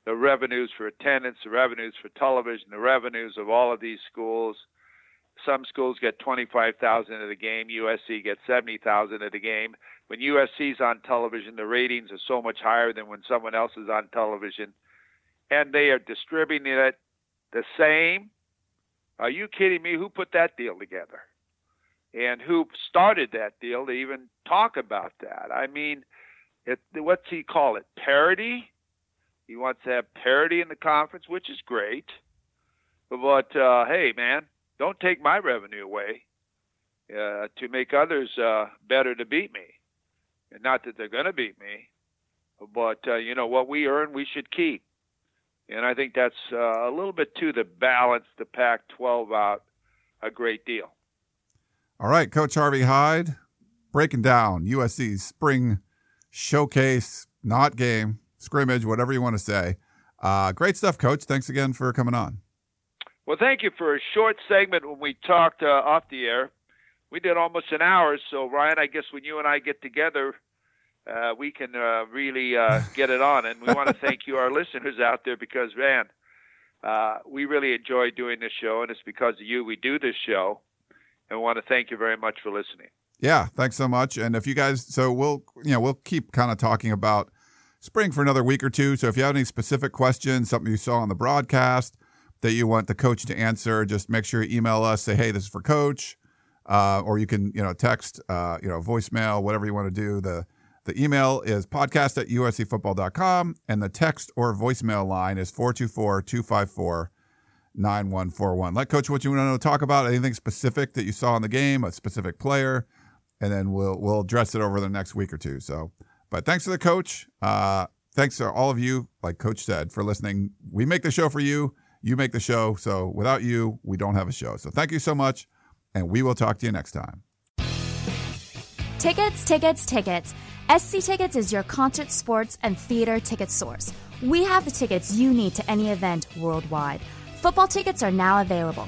The revenues for attendance, the revenues for television, the revenues of all of these schools. Some schools get 25,000 at a game. USC gets 70,000 at a game. When USC's on television, the ratings are so much higher than when someone else is on television. And they are distributing it the same. Are you kidding me? Who put that deal together? And who started that deal to even talk about that? I mean, it, what's he call it? Parity? He wants to have parity in the conference, which is great. But uh, hey, man, don't take my revenue away uh, to make others uh, better to beat me. And not that they're going to beat me, but uh, you know what we earn, we should keep and I think that's uh, a little bit too. to the balance the Pac-12 out a great deal. All right, Coach Harvey Hyde, breaking down USC's spring showcase, not game, scrimmage, whatever you want to say. Uh, great stuff, Coach. Thanks again for coming on. Well, thank you for a short segment when we talked uh, off the air. We did almost an hour, so Ryan, I guess when you and I get together uh, we can uh, really uh, get it on. And we want to thank you, our listeners out there, because man, uh, we really enjoy doing this show, and it's because of you we do this show. And we want to thank you very much for listening. Yeah, thanks so much. And if you guys, so we'll you know we'll keep kind of talking about spring for another week or two. So if you have any specific questions, something you saw on the broadcast that you want the coach to answer, just make sure you email us. Say, hey, this is for coach. Uh, or you can, you know, text, uh, you know, voicemail, whatever you want to do. The the email is podcast at uscfootball.com, and the text or voicemail line is 424 254 9141. Let Coach what you want to talk about, anything specific that you saw in the game, a specific player, and then we'll we'll address it over the next week or two. So, but thanks to the coach. Uh, thanks to all of you, like Coach said, for listening. We make the show for you. You make the show. So without you, we don't have a show. So thank you so much, and we will talk to you next time. Tickets, tickets, tickets. SC Tickets is your concert, sports, and theater ticket source. We have the tickets you need to any event worldwide. Football tickets are now available.